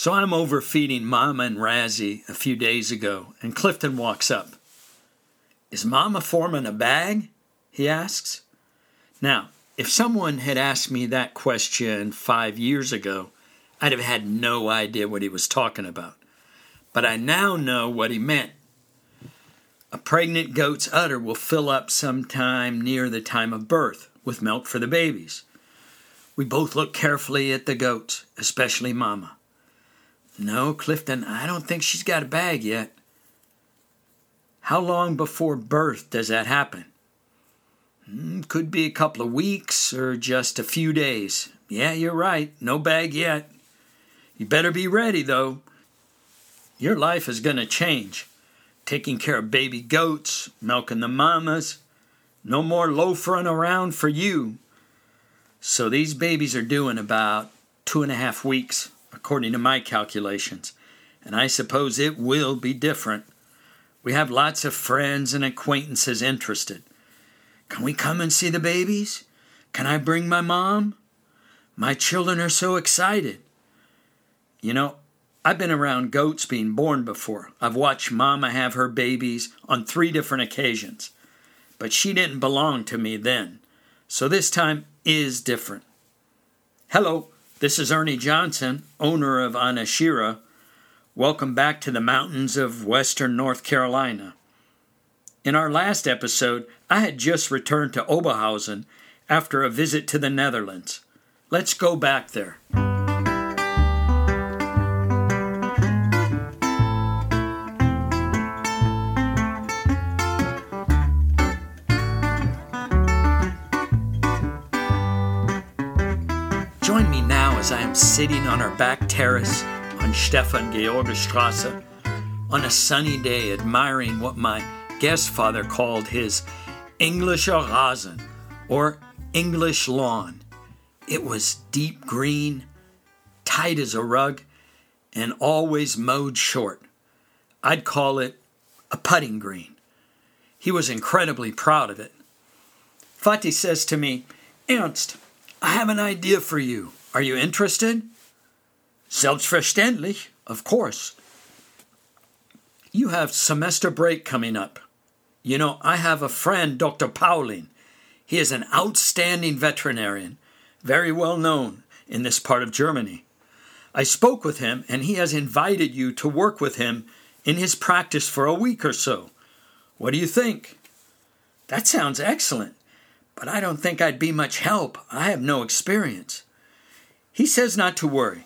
So I'm overfeeding Mama and Razzie a few days ago, and Clifton walks up. Is Mama forming a bag? he asks. Now, if someone had asked me that question five years ago, I'd have had no idea what he was talking about. But I now know what he meant. A pregnant goat's udder will fill up sometime near the time of birth with milk for the babies. We both look carefully at the goats, especially Mama. No, Clifton, I don't think she's got a bag yet. How long before birth does that happen? Hmm, could be a couple of weeks or just a few days. Yeah, you're right. No bag yet. You better be ready, though. Your life is going to change. Taking care of baby goats, milking the mamas. No more loafering around for you. So these babies are doing about two and a half weeks according to my calculations, and I suppose it will be different. We have lots of friends and acquaintances interested. Can we come and see the babies? Can I bring my mom? My children are so excited. You know, I've been around goats being born before. I've watched Mama have her babies on three different occasions. But she didn't belong to me then. So this time is different. Hello, this is Ernie Johnson, owner of Anashira. Welcome back to the mountains of western North Carolina. In our last episode, I had just returned to Oberhausen after a visit to the Netherlands. Let's go back there. Sitting on our back terrace on Stefan Georgestrasse on a sunny day admiring what my guest father called his Englischer Rasen, or English lawn. It was deep green, tight as a rug, and always mowed short. I'd call it a putting green. He was incredibly proud of it. Vati says to me, Ernst, I have an idea for you. Are you interested? Selbstverständlich, of course. You have semester break coming up. You know, I have a friend, Dr. Pauling. He is an outstanding veterinarian, very well known in this part of Germany. I spoke with him, and he has invited you to work with him in his practice for a week or so. What do you think? That sounds excellent, but I don't think I'd be much help. I have no experience. He says not to worry.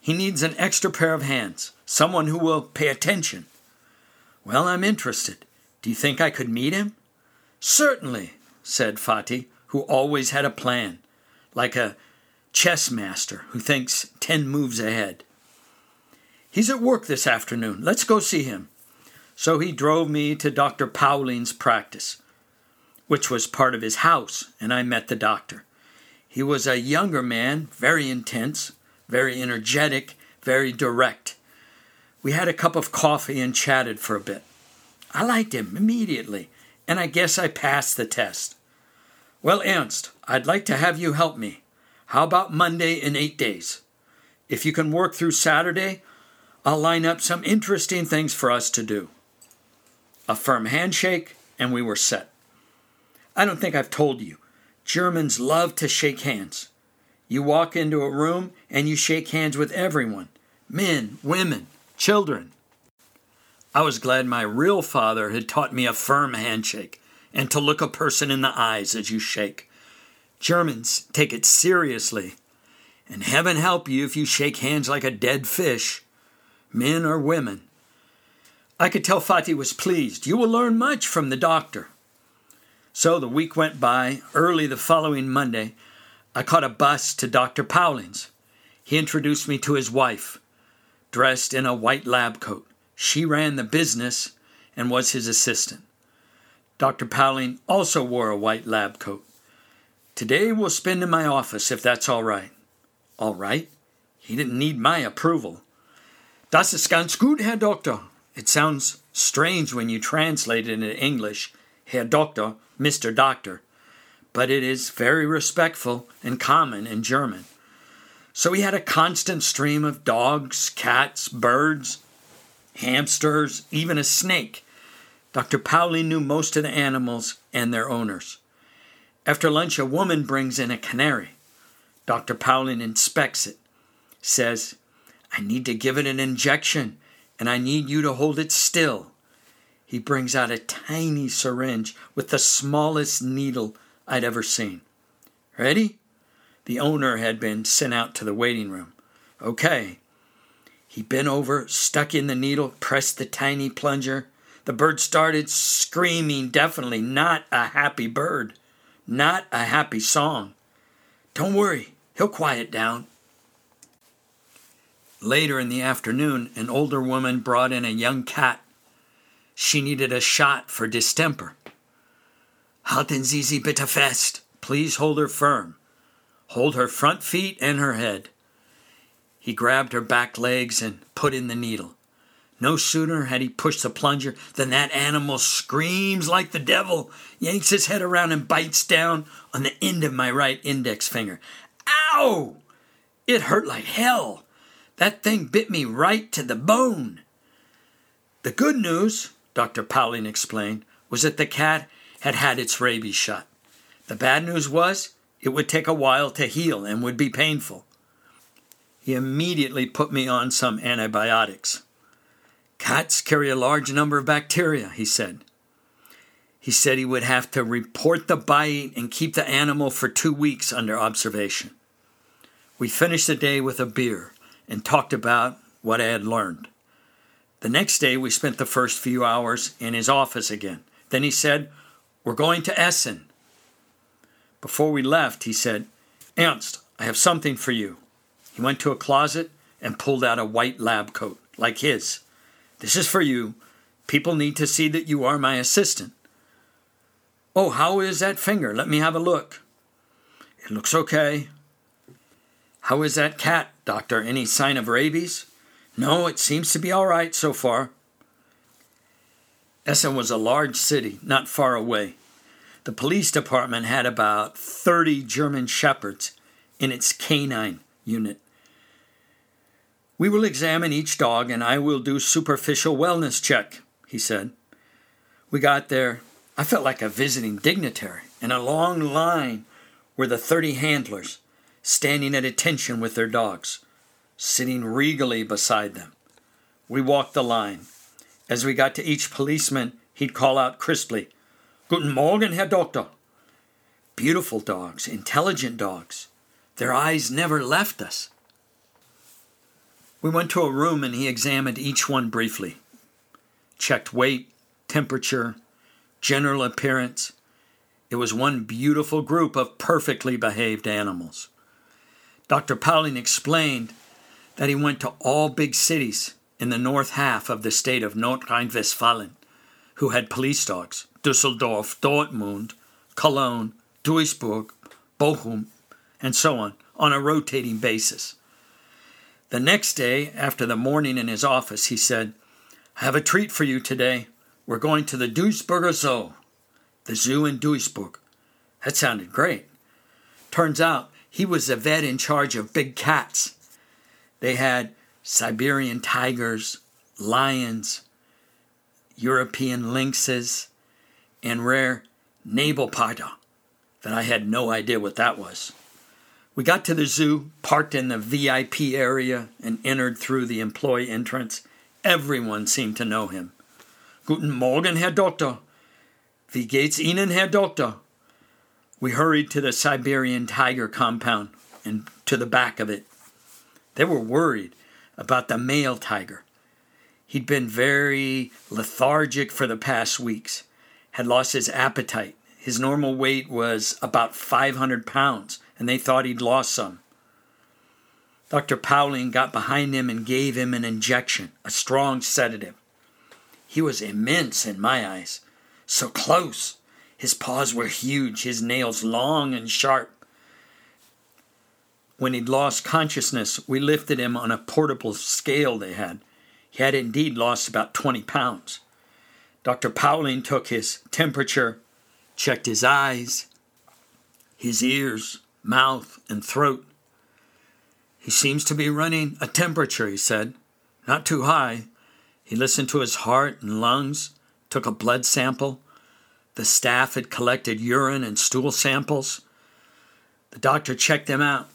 He needs an extra pair of hands, someone who will pay attention. Well, I'm interested. Do you think I could meet him? Certainly, said Vati, who always had a plan, like a chess master who thinks ten moves ahead. He's at work this afternoon. Let's go see him. So he drove me to Dr. Pauling's practice, which was part of his house, and I met the doctor. He was a younger man, very intense, very energetic, very direct. We had a cup of coffee and chatted for a bit. I liked him immediately, and I guess I passed the test. Well, Ernst, I'd like to have you help me. How about Monday in eight days? If you can work through Saturday, I'll line up some interesting things for us to do. A firm handshake, and we were set. I don't think I've told you, Germans love to shake hands. You walk into a room and you shake hands with everyone men, women, children. I was glad my real father had taught me a firm handshake and to look a person in the eyes as you shake. Germans take it seriously, and heaven help you if you shake hands like a dead fish, men or women. I could tell Vati was pleased. You will learn much from the doctor. So the week went by. Early the following Monday, I caught a bus to Dr. Pauling's. He introduced me to his wife, dressed in a white lab coat. She ran the business and was his assistant. Dr. Pauling also wore a white lab coat. Today we'll spend in my office if that's all right. All right? He didn't need my approval. Das ist ganz gut, Herr Doktor. It sounds strange when you translate it into English, Herr Doktor, Mr. Doctor, but it is very respectful and common in German. So we had a constant stream of dogs, cats, birds, hamsters, even a snake. Dr. Pauling knew most of the animals and their owners. After lunch, a woman brings in a canary. Dr. Pauling inspects it, says, I need to give it an injection, and I need you to hold it still. He brings out a tiny syringe with the smallest needle I'd ever seen. Ready? The owner had been sent out to the waiting room. Okay. He bent over, stuck in the needle, pressed the tiny plunger. The bird started screaming, definitely not a happy bird, not a happy song. Don't worry, he'll quiet down. Later in the afternoon, an older woman brought in a young cat. She needed a shot for distemper. Halten Sie sie bitte fest. Please hold her firm. Hold her front feet and her head. He grabbed her back legs and put in the needle. No sooner had he pushed the plunger than that animal screams like the devil, yanks his head around, and bites down on the end of my right index finger. Ow! It hurt like hell. That thing bit me right to the bone. The good news, Dr. Pauling explained, was that the cat had had its rabies shot. The bad news was it would take a while to heal and would be painful. He immediately put me on some antibiotics. Cats carry a large number of bacteria, he said. He said he would have to report the bite and keep the animal for two weeks under observation. We finished the day with a beer and talked about what I had learned. The next day, we spent the first few hours in his office again. Then he said, We're going to Essen. Before we left, he said, Ernst, I have something for you. He went to a closet and pulled out a white lab coat, like his. This is for you. People need to see that you are my assistant. Oh, how is that finger? Let me have a look. It looks okay. How is that cat, doctor? Any sign of rabies? No, it seems to be all right so far. Essen was a large city, not far away. The police department had about 30 German shepherds in its canine unit. We will examine each dog and I will do superficial wellness check, he said. We got there. I felt like a visiting dignitary. In a long line were the 30 handlers, standing at attention with their dogs, sitting regally beside them. We walked the line. As we got to each policeman, he'd call out crisply, Guten Morgen, Herr Doktor. Beautiful dogs, intelligent dogs. Their eyes never left us. We went to a room and he examined each one briefly, checked weight, temperature, general appearance. It was one beautiful group of perfectly behaved animals. Dr. Pauling explained that he went to all big cities in the north half of the state of Westphalia who had police dogs Dusseldorf, Dortmund, Cologne, Duisburg, Bochum, and so on on a rotating basis. The next day, after the morning in his office, he said, I have a treat for you today. We're going to the Duisburger Zoo, the zoo in Duisburg. That sounded great. Turns out he was the vet in charge of big cats. They had Siberian tigers, lions, European lynxes, and rare Nebelparder that I had no idea what that was. We got to the zoo, parked in the VIP area, and entered through the employee entrance. Everyone seemed to know him. Guten Morgen, Herr Doktor. Wie geht's Ihnen, Herr Doktor? We hurried to the Siberian tiger compound and to the back of it. They were worried about the male tiger. He'd been very lethargic for the past weeks, had lost his appetite. His normal weight was about 500 pounds and they thought he'd lost some. Dr. Pauling got behind him and gave him an injection, a strong sedative. He was immense in my eyes, so close. His paws were huge, his nails long and sharp. When he'd lost consciousness, we lifted him on a portable scale they had. He had indeed lost about 20 pounds. Dr. Pauling took his temperature, checked his eyes, his ears, mouth, and throat. He seems to be running a temperature, he said. Not too high. He listened to his heart and lungs, took a blood sample. The staff had collected urine and stool samples. The doctor checked them out.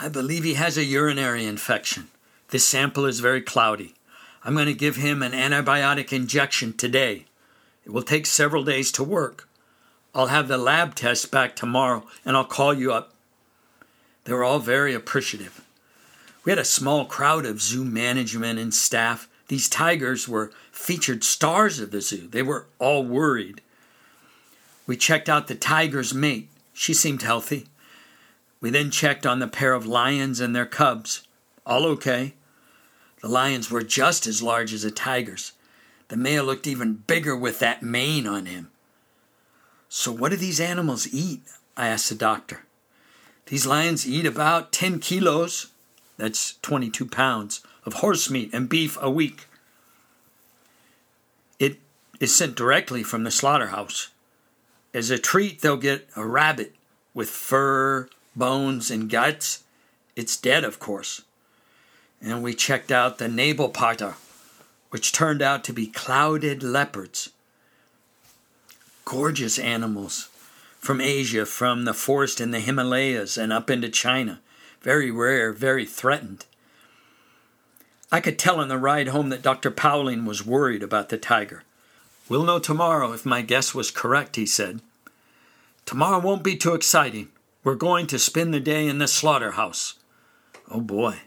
I believe he has a urinary infection. This sample is very cloudy. I'm going to give him an antibiotic injection today. It will take several days to work. I'll have the lab test back tomorrow and I'll call you up. They were all very appreciative. We had a small crowd of zoo management and staff. These tigers were featured stars of the zoo. They were all worried. We checked out the tiger's mate. She seemed healthy. We then checked on the pair of lions and their cubs. All okay. The lions were just as large as the tigers. The male looked even bigger with that mane on him. So, what do these animals eat? I asked the doctor. These lions eat about 10 kilos, that's 22 pounds, of horse meat and beef a week. It is sent directly from the slaughterhouse. As a treat, they'll get a rabbit with fur, bones, and guts. It's dead, of course. And we checked out the Nebelparder, which turned out to be clouded leopards. Gorgeous animals from Asia, from the forest in the Himalayas and up into China. Very rare, very threatened. I could tell on the ride home that Dr. Pauling was worried about the tiger. We'll know tomorrow if my guess was correct, he said. Tomorrow won't be too exciting. We're going to spend the day in the slaughterhouse. Oh boy,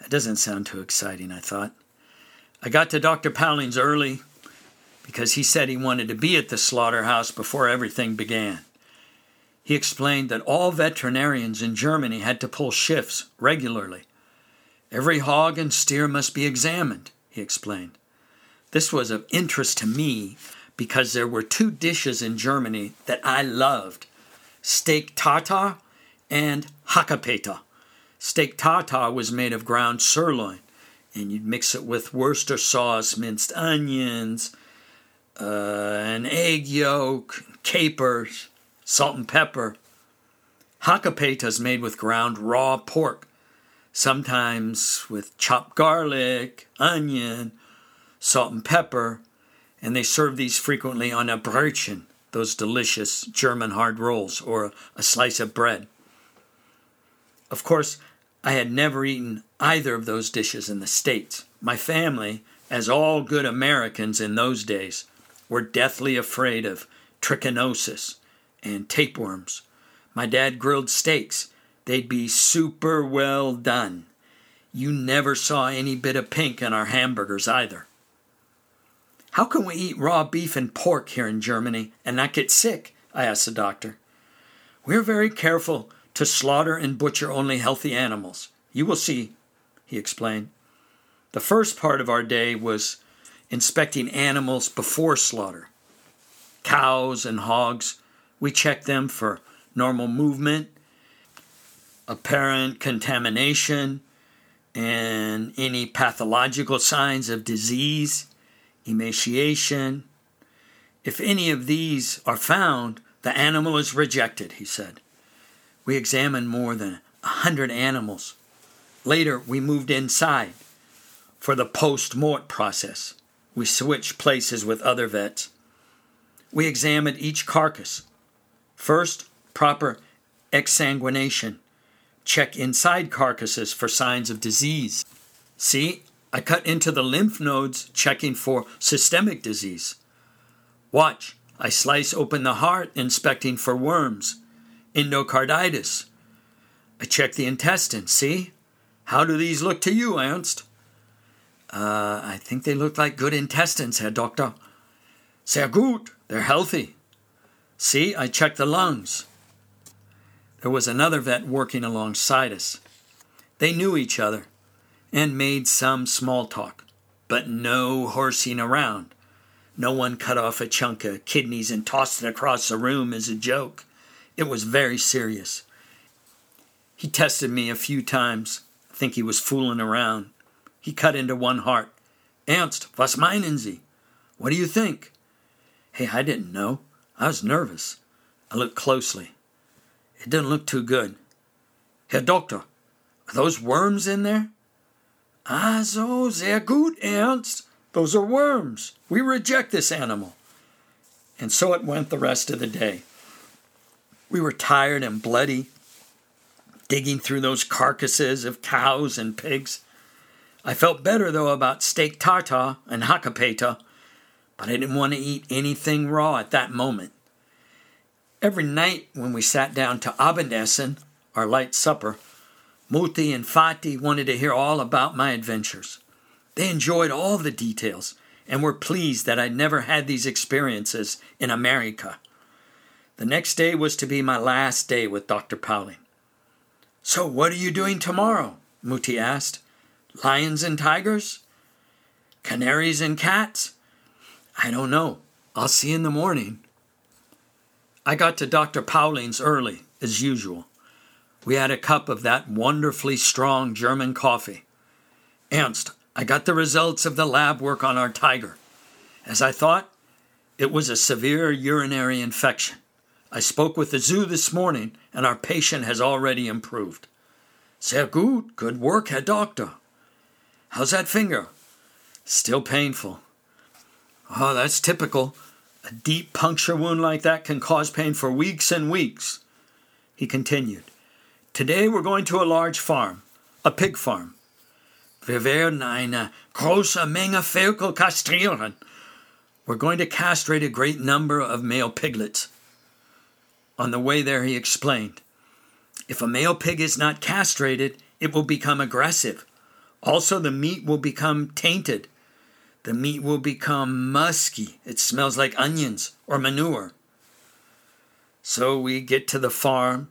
that doesn't sound too exciting, I thought. I got to Dr. Pauling's early because he said he wanted to be at the slaughterhouse before everything began. He explained that all veterinarians in Germany had to pull shifts regularly. Every hog and steer must be examined, he explained. This was of interest to me because there were two dishes in Germany that I loved steak tartare and Hackepeter. Steak tartare was made of ground sirloin, and you'd mix it with Worcester sauce, minced onions, uh, an egg yolk, capers, salt and pepper. Hackepeter is made with ground raw pork, sometimes with chopped garlic, onion, salt and pepper, and they serve these frequently on a brötchen, those delicious German hard rolls, or a slice of bread. Of course, I had never eaten either of those dishes in the States. My family, as all good Americans in those days, were deathly afraid of trichinosis, and tapeworms. My dad grilled steaks. They'd be super well done. You never saw any bit of pink in our hamburgers either. How can we eat raw beef and pork here in Germany and not get sick? I asked the doctor. We're very careful to slaughter and butcher only healthy animals. You will see, he explained. The first part of our day was inspecting animals before slaughter cows and hogs we check them for normal movement, apparent contamination, and any pathological signs of disease, emaciation. If any of these are found, the animal is rejected, he said. We examined more than a hundred animals. Later, we moved inside for the post mort process. We switched places with other vets. We examined each carcass, First, proper exsanguination. Check inside carcasses for signs of disease. See, I cut into the lymph nodes checking for systemic disease. Watch, I slice open the heart inspecting for worms, endocarditis. I check the intestines. See? How do these look to you, Ernst? Uh, I think they look like good intestines, Herr Doctor. Sehr gut, they're healthy. See, I check the lungs. There was another vet working alongside us. They knew each other and made some small talk, but no horsing around. No one cut off a chunk of kidneys and tossed it across the room as a joke. It was very serious. He tested me a few times. I think he was fooling around. He cut into one heart. Ernst, was meinen Sie? What do you think? Hey, I didn't know. I was nervous. I looked closely. It didn't look too good. Herr Doctor, Are those worms in there? Ah, so, sehr gut, Ernst. Those are worms. We reject this animal. And so it went the rest of the day. We were tired and bloody, digging through those carcasses of cows and pigs. I felt better, though, about steak tartare and Hackepeter, but I didn't want to eat anything raw at that moment. Every night when we sat down to Abendessen, our light supper, Mutti and Vati wanted to hear all about my adventures. They enjoyed all the details and were pleased that I'd never had these experiences in America. The next day was to be my last day with Dr. Pauling. So, what are you doing tomorrow? Mutti asked. Lions and tigers? Canaries and cats? I don't know. I'll see in the morning. I got to Dr. Pauling's early, as usual. We had a cup of that wonderfully strong German coffee. Ernst, I got the results of the lab work on our tiger. As I thought, it was a severe urinary infection. I spoke with the zoo this morning, and our patient has already improved. Sehr gut. Good work, Herr Doctor. How's that finger? Still painful. Oh, that's typical. A deep puncture wound like that can cause pain for weeks and weeks. He continued. Today we're going to a large farm, a pig farm. Wir eine große Menge Vögel kastrieren. We're going to castrate a great number of male piglets. On the way there, he explained if a male pig is not castrated, it will become aggressive. Also, the meat will become tainted. The meat will become musky. It smells like onions or manure. So we get to the farm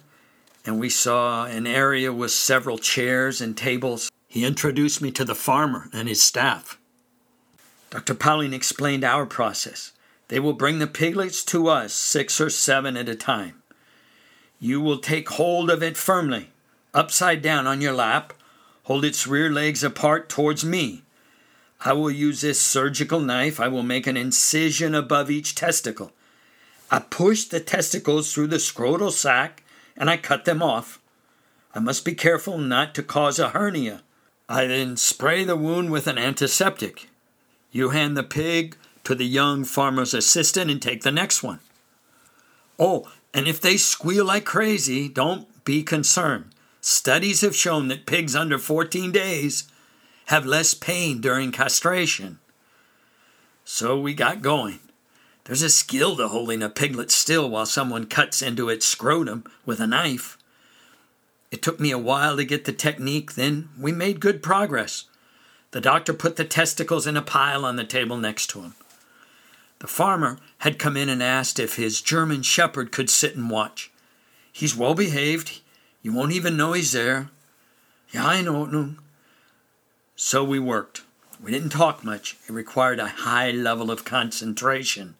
and we saw an area with several chairs and tables. He introduced me to the farmer and his staff. Dr. Pauling explained our process. They will bring the piglets to us, six or seven at a time. You will take hold of it firmly, upside down on your lap, hold its rear legs apart towards me. I will use this surgical knife. I will make an incision above each testicle. I push the testicles through the scrotal sac and I cut them off. I must be careful not to cause a hernia. I then spray the wound with an antiseptic. You hand the pig to the young farmer's assistant and take the next one. Oh, and if they squeal like crazy, don't be concerned. Studies have shown that pigs under 14 days have less pain during castration. So we got going. There's a skill to holding a piglet still while someone cuts into its scrotum with a knife. It took me a while to get the technique, then we made good progress. The doctor put the testicles in a pile on the table next to him. The farmer had come in and asked if his German shepherd could sit and watch. He's well behaved. You won't even know he's there. Yeah, I know. So we worked. We didn't talk much. It required a high level of concentration.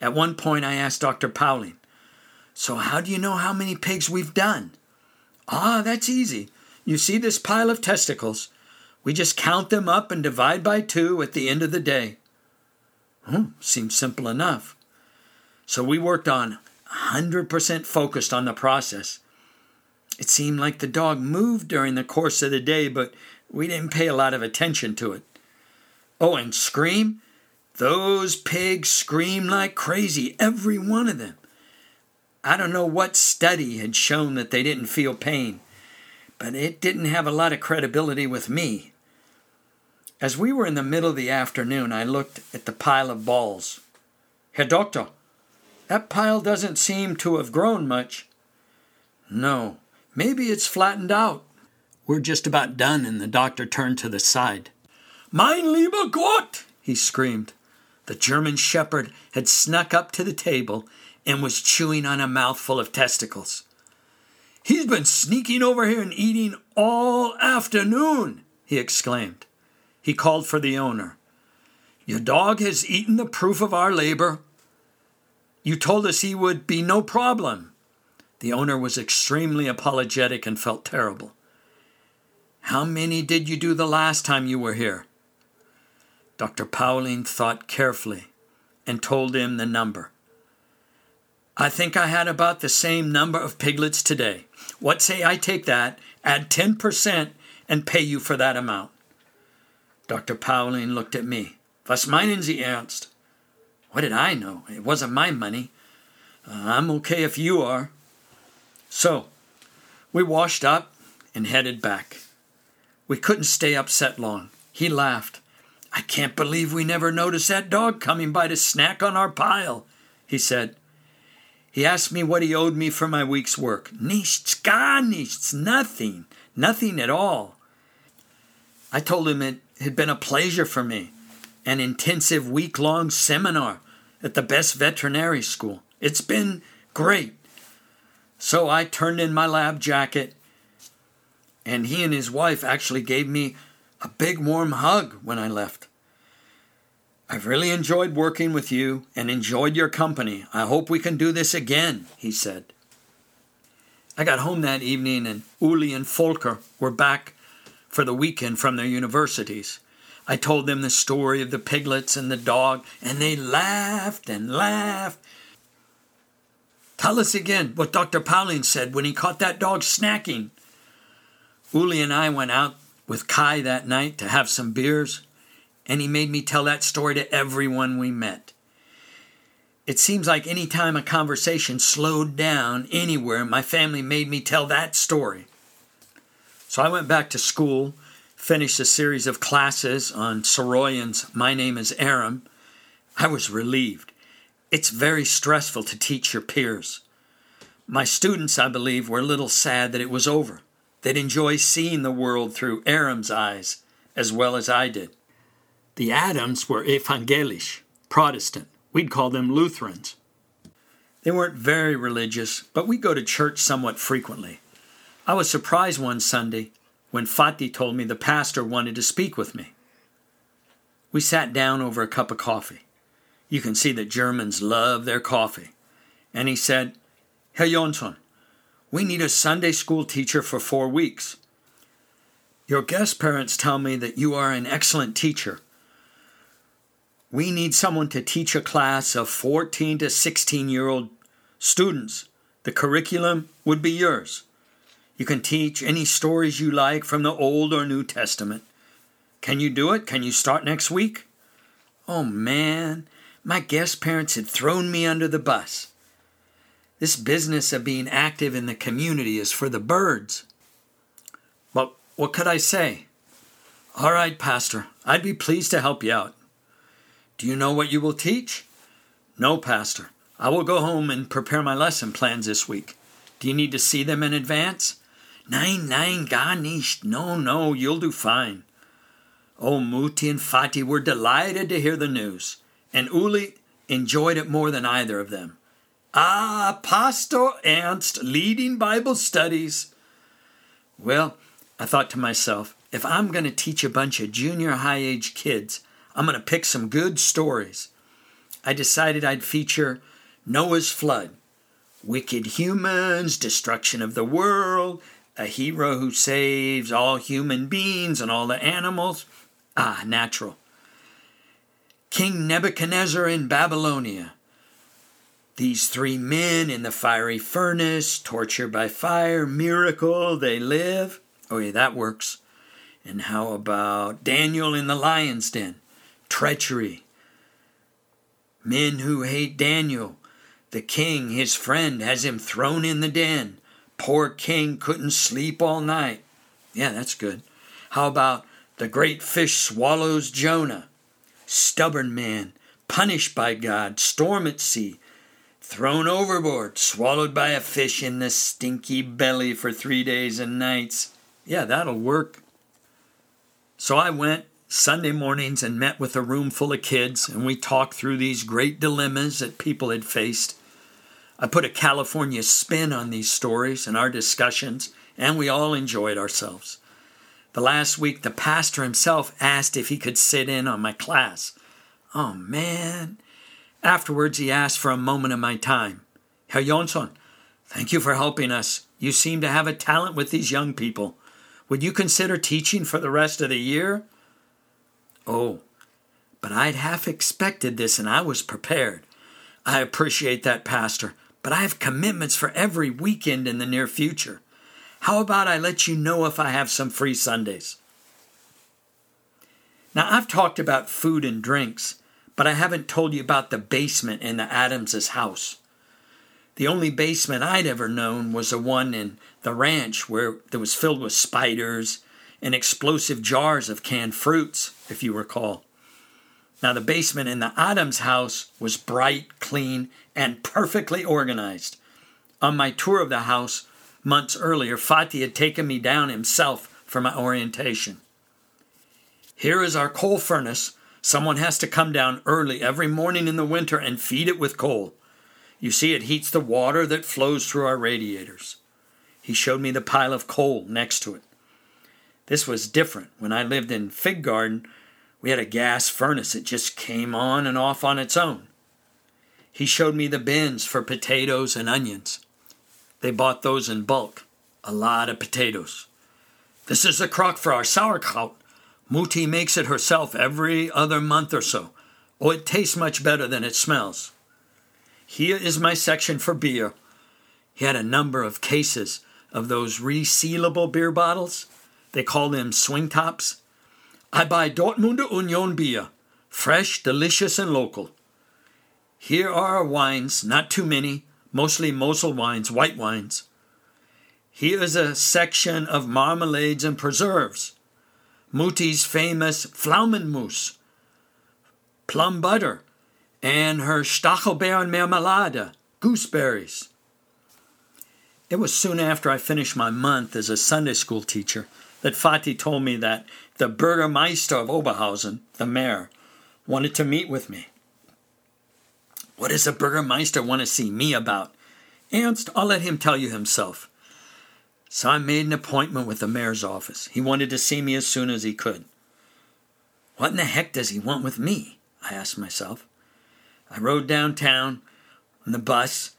At one point, I asked Dr. Pauling, So, how do you know how many pigs we've done? Ah, that's easy. You see this pile of testicles? We just count them up and divide by two at the end of the day. Hmm, seems simple enough. So we worked on 100% focused on the process. It seemed like the dog moved during the course of the day, but we didn't pay a lot of attention to it. Oh, and scream? Those pigs scream like crazy, every one of them. I don't know what study had shown that they didn't feel pain, but it didn't have a lot of credibility with me. As we were in the middle of the afternoon, I looked at the pile of balls. Herr Doctor, that pile doesn't seem to have grown much. No, maybe it's flattened out. We're just about done, and the doctor turned to the side. Mein lieber Gott! he screamed. The German shepherd had snuck up to the table and was chewing on a mouthful of testicles. He's been sneaking over here and eating all afternoon, he exclaimed. He called for the owner. Your dog has eaten the proof of our labor. You told us he would be no problem. The owner was extremely apologetic and felt terrible. How many did you do the last time you were here? Dr. Pauling thought carefully and told him the number. I think I had about the same number of piglets today. What say I take that add 10%, and pay you for that amount. Dr. Pauling looked at me. Was meinen Sie Ernst? What did I know? It wasn't my money. Uh, I'm okay if you are. So, we washed up and headed back. We couldn't stay upset long. He laughed. I can't believe we never noticed that dog coming by to snack on our pile, he said. He asked me what he owed me for my week's work. Nichts, gar nichts, nothing, nothing at all. I told him it had been a pleasure for me, an intensive week long seminar at the best veterinary school. It's been great. So I turned in my lab jacket, and he and his wife actually gave me a big warm hug when I left. I've really enjoyed working with you and enjoyed your company. I hope we can do this again, he said. I got home that evening and Uli and Volker were back for the weekend from their universities. I told them the story of the piglets and the dog, and they laughed and laughed. Tell us again what Dr. Pauling said when he caught that dog snacking. Uli and I went out with Kai that night to have some beers and he made me tell that story to everyone we met. It seems like any time a conversation slowed down anywhere, my family made me tell that story. So I went back to school, finished a series of classes on Saroyan's My Name is Aram. I was relieved. It's very stressful to teach your peers. My students, I believe, were a little sad that it was over. They'd enjoy seeing the world through Aram's eyes as well as I did. The Adams were evangelisch, Protestant. We'd call them Lutherans. They weren't very religious, but we go to church somewhat frequently. I was surprised one Sunday when Vati told me the pastor wanted to speak with me. We sat down over a cup of coffee. You can see that Germans love their coffee. And he said, Herr Jonsson, we need a Sunday school teacher for four weeks. Your guest parents tell me that you are an excellent teacher we need someone to teach a class of 14 to 16 year old students. The curriculum would be yours. You can teach any stories you like from the Old or New Testament. Can you do it? Can you start next week? Oh man, my guest parents had thrown me under the bus. This business of being active in the community is for the birds. But what could I say? All right, Pastor, I'd be pleased to help you out. Do you know what you will teach? No, Pastor. I will go home and prepare my lesson plans this week. Do you need to see them in advance? Nein, nein, gar nicht. No, no, you'll do fine. Oh, Muti and Vati were delighted to hear the news, and Uli enjoyed it more than either of them. Ah, Pastor Ernst leading Bible studies. Well, I thought to myself, if I'm going to teach a bunch of junior high age kids, I'm going to pick some good stories. I decided I'd feature Noah's flood, wicked humans, destruction of the world, a hero who saves all human beings and all the animals. Ah, natural. King Nebuchadnezzar in Babylonia. These three men in the fiery furnace, tortured by fire, miracle, they live. Oh, yeah, that works. And how about Daniel in the lion's den? treachery. Men who hate Daniel, the king, his friend, has him thrown in the den. Poor king couldn't sleep all night. Yeah, that's good. How about the great fish swallows Jonah? Stubborn man, punished by God, storm at sea, thrown overboard, swallowed by a fish in the stinky belly for three days and nights. Yeah, that'll work. So I went Sunday mornings and met with a room full of kids, and we talked through these great dilemmas that people had faced. I put a California spin on these stories and our discussions, and we all enjoyed ourselves. The last week, the pastor himself asked if he could sit in on my class. Oh, man. Afterwards, he asked for a moment of my time. Herr Jonsson, thank you for helping us. You seem to have a talent with these young people. Would you consider teaching for the rest of the year? Oh, but I'd half expected this and I was prepared. I appreciate that, Pastor, but I have commitments for every weekend in the near future. How about I let you know if I have some free Sundays? Now, I've talked about food and drinks, but I haven't told you about the basement in the Adamses' house. The only basement I'd ever known was the one in the ranch where that was filled with spiders and explosive jars of canned fruits, if you recall. Now, the basement in the Adams house was bright, clean, and perfectly organized. On my tour of the house months earlier, Vati had taken me down himself for my orientation. Here is our coal furnace. Someone has to come down early every morning in the winter and feed it with coal. You see, it heats the water that flows through our radiators. He showed me the pile of coal next to it. This was different. When I lived in Fig Garden, we had a gas furnace. It just came on and off on its own. He showed me the bins for potatoes and onions. They bought those in bulk, a lot of potatoes. This is the crock for our sauerkraut. Mutti makes it herself every other month or so. Oh, it tastes much better than it smells. Here is my section for beer. He had a number of cases of those resealable beer bottles. They call them swing tops. I buy Dortmunder Union beer, fresh, delicious, and local. Here are our wines, not too many, mostly Mosel wines, white wines. Here is a section of marmalades and preserves. Mutti's famous Pflaumenmus, plum butter, and her Stachelbeerenmarmelade, gooseberries. It was soon after I finished my month as a Sunday school teacher that Vati told me that the Bürgermeister of Oberhausen, the mayor, wanted to meet with me. What does the Bürgermeister want to see me about? Ernst, I'll let him tell you himself. So I made an appointment with the mayor's office. He wanted to see me as soon as he could. What in the heck does he want with me? I asked myself. I rode downtown on the bus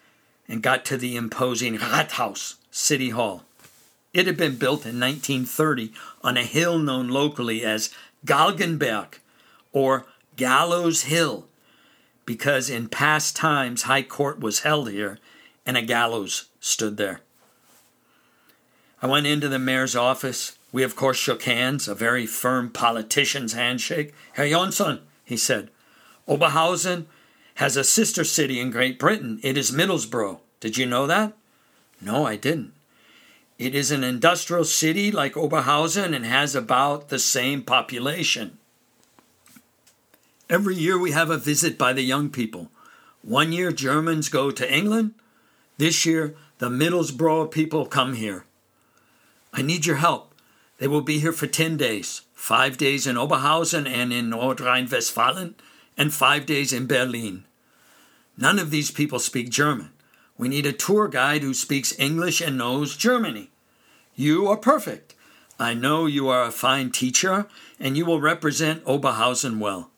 and got to the imposing Rathaus, City Hall. It had been built in 1930 on a hill known locally as Galgenberg or Gallows Hill because in past times High Court was held here and a gallows stood there. I went into the mayor's office. We, of course, shook hands, a very firm politician's handshake. Herr Jonsson, he said, Oberhausen has a sister city in Great Britain. It is Middlesbrough. Did you know that? No, I didn't. It is an industrial city like Oberhausen and has about the same population. Every year we have a visit by the young people. One year Germans go to England. This year the Middlesbrough people come here. I need your help. They will be here for 10 days five days in Oberhausen and in Nordrhein Westfalen, and five days in Berlin. None of these people speak German. We need a tour guide who speaks English and knows Germany. You are perfect. I know you are a fine teacher, and you will represent Oberhausen well.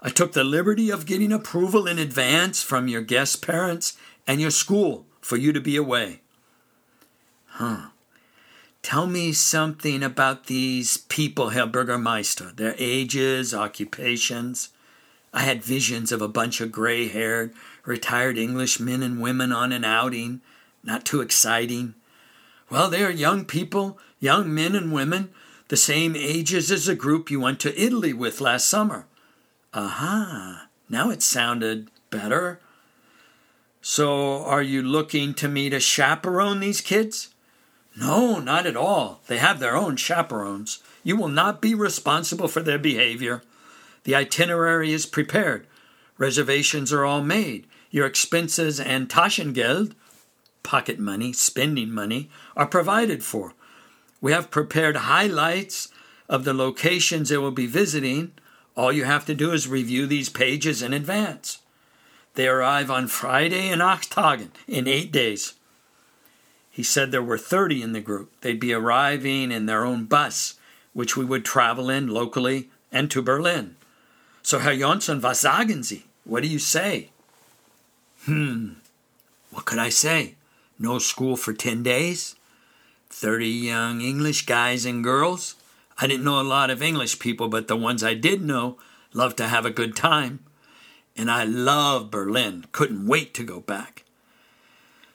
I took the liberty of getting approval in advance from your guest parents and your school for you to be away. Huh. Tell me something about these people, Herr Bürgermeister, their ages, occupations. I had visions of a bunch of gray haired, retired English men and women on an outing, not too exciting. Well, they are young people, young men and women, the same ages as the group you went to Italy with last summer. Aha, now it sounded better. So, are you looking to me to chaperone these kids? No, not at all. They have their own chaperones. You will not be responsible for their behavior. The itinerary is prepared. Reservations are all made. Your expenses and Taschengeld, pocket money, spending money, are provided for. We have prepared highlights of the locations they will be visiting. All you have to do is review these pages in advance. They arrive on Friday in Achttagen in eight days. He said there were 30 in the group. They'd be arriving in their own bus, which we would travel in locally and to Berlin. So, Herr Jonsson, was sagen Sie? What do you say? Hmm, what could I say? No school for 10 days? 30 young English guys and girls? I didn't know a lot of English people, but the ones I did know loved to have a good time. And I love Berlin. Couldn't wait to go back.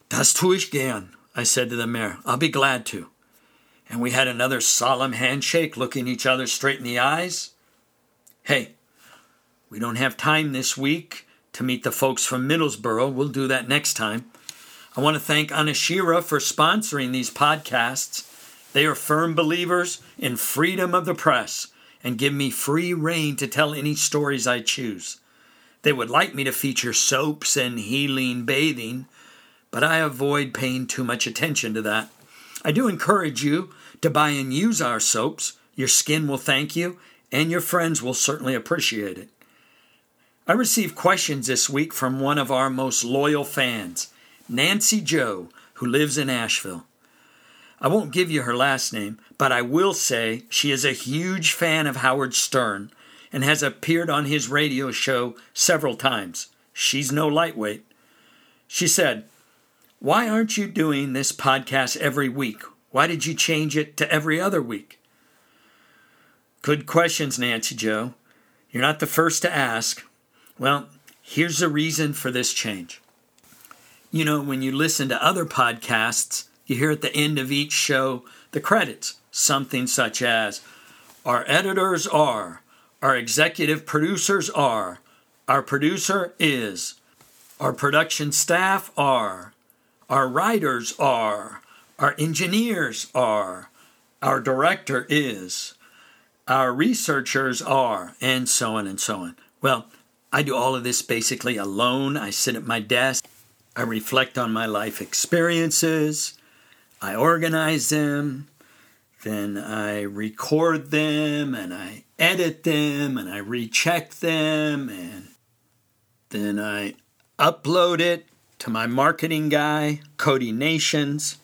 Das tue ich gern. I said to the mayor. I'll be glad to. And we had another solemn handshake, looking each other straight in the eyes. Hey, we don't have time this week to meet the folks from Middlesbrough. We'll do that next time. I want to thank Anashira for sponsoring these podcasts. They are firm believers in freedom of the press and give me free rein to tell any stories I choose. They would like me to feature soaps and healing bathing, but I avoid paying too much attention to that. I do encourage you to buy and use our soaps. Your skin will thank you, and your friends will certainly appreciate it. I received questions this week from one of our most loyal fans, Nancy Joe, who lives in Asheville. I won't give you her last name, but I will say she is a huge fan of Howard Stern and has appeared on his radio show several times. She's no lightweight. She said, Why aren't you doing this podcast every week? Why did you change it to every other week? Good questions, Nancy Joe. You're not the first to ask. Well, here's the reason for this change. You know, when you listen to other podcasts, you hear at the end of each show the credits, something such as Our editors are, our executive producers are, our producer is, our production staff are, our writers are, our engineers are, our director is, our researchers are, and so on and so on. Well, I do all of this basically alone. I sit at my desk, I reflect on my life experiences, I organize them, then I record them and I edit them and I recheck them and then I upload it to my marketing guy, Cody Nations,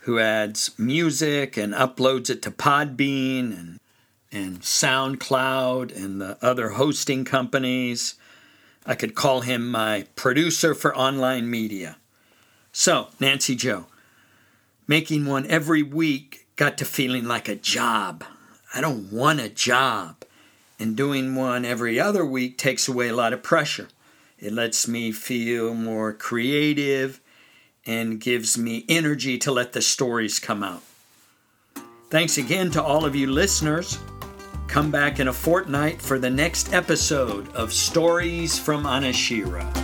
who adds music and uploads it to Podbean and and SoundCloud and the other hosting companies. I could call him my producer for online media. So, Nancy Joe, Making one every week got to feeling like a job. I don't want a job. And doing one every other week takes away a lot of pressure. It lets me feel more creative and gives me energy to let the stories come out. Thanks again to all of you listeners. Come back in a fortnight for the next episode of Stories from Anashira.